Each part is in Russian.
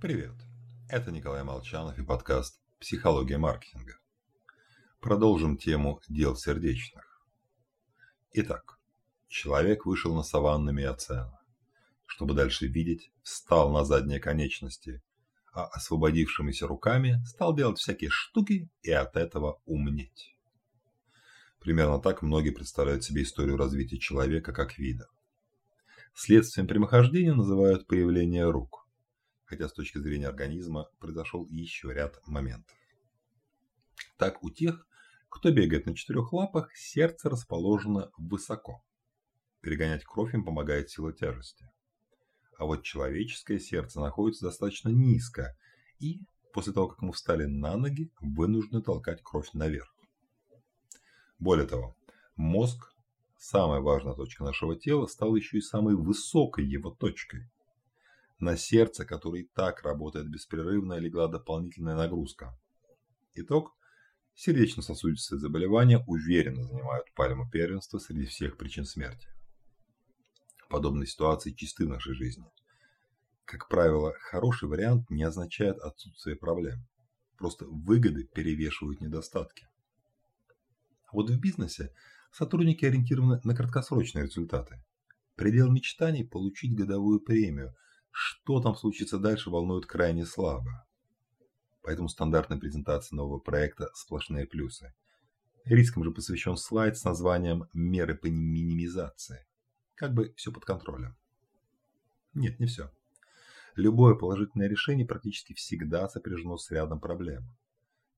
Привет, это Николай Молчанов и подкаст «Психология маркетинга». Продолжим тему дел сердечных. Итак, человек вышел на саванну Миоцена. Чтобы дальше видеть, встал на задние конечности, а освободившимися руками стал делать всякие штуки и от этого умнеть. Примерно так многие представляют себе историю развития человека как вида. Следствием прямохождения называют появление рук – хотя с точки зрения организма произошел еще ряд моментов. Так у тех, кто бегает на четырех лапах, сердце расположено высоко. Перегонять кровь им помогает сила тяжести. А вот человеческое сердце находится достаточно низко и, после того, как мы встали на ноги, вынуждены толкать кровь наверх. Более того, мозг, самая важная точка нашего тела, стал еще и самой высокой его точкой. На сердце, которое и так работает беспрерывно, легла дополнительная нагрузка. Итог. Сердечно-сосудистые заболевания уверенно занимают пальму первенства среди всех причин смерти. Подобные ситуации чисты в нашей жизни. Как правило, хороший вариант не означает отсутствие проблем. Просто выгоды перевешивают недостатки. Вот в бизнесе сотрудники ориентированы на краткосрочные результаты. Предел мечтаний – получить годовую премию – что там случится дальше, волнует крайне слабо. Поэтому стандартная презентация нового проекта – сплошные плюсы. Рискам же посвящен слайд с названием «Меры по минимизации». Как бы все под контролем. Нет, не все. Любое положительное решение практически всегда сопряжено с рядом проблем.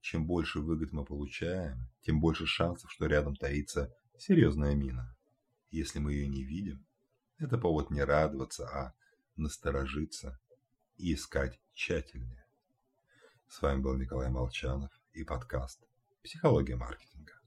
Чем больше выгод мы получаем, тем больше шансов, что рядом таится серьезная мина. Если мы ее не видим, это повод не радоваться, а насторожиться и искать тщательнее. С вами был Николай Молчанов и подкаст «Психология маркетинга».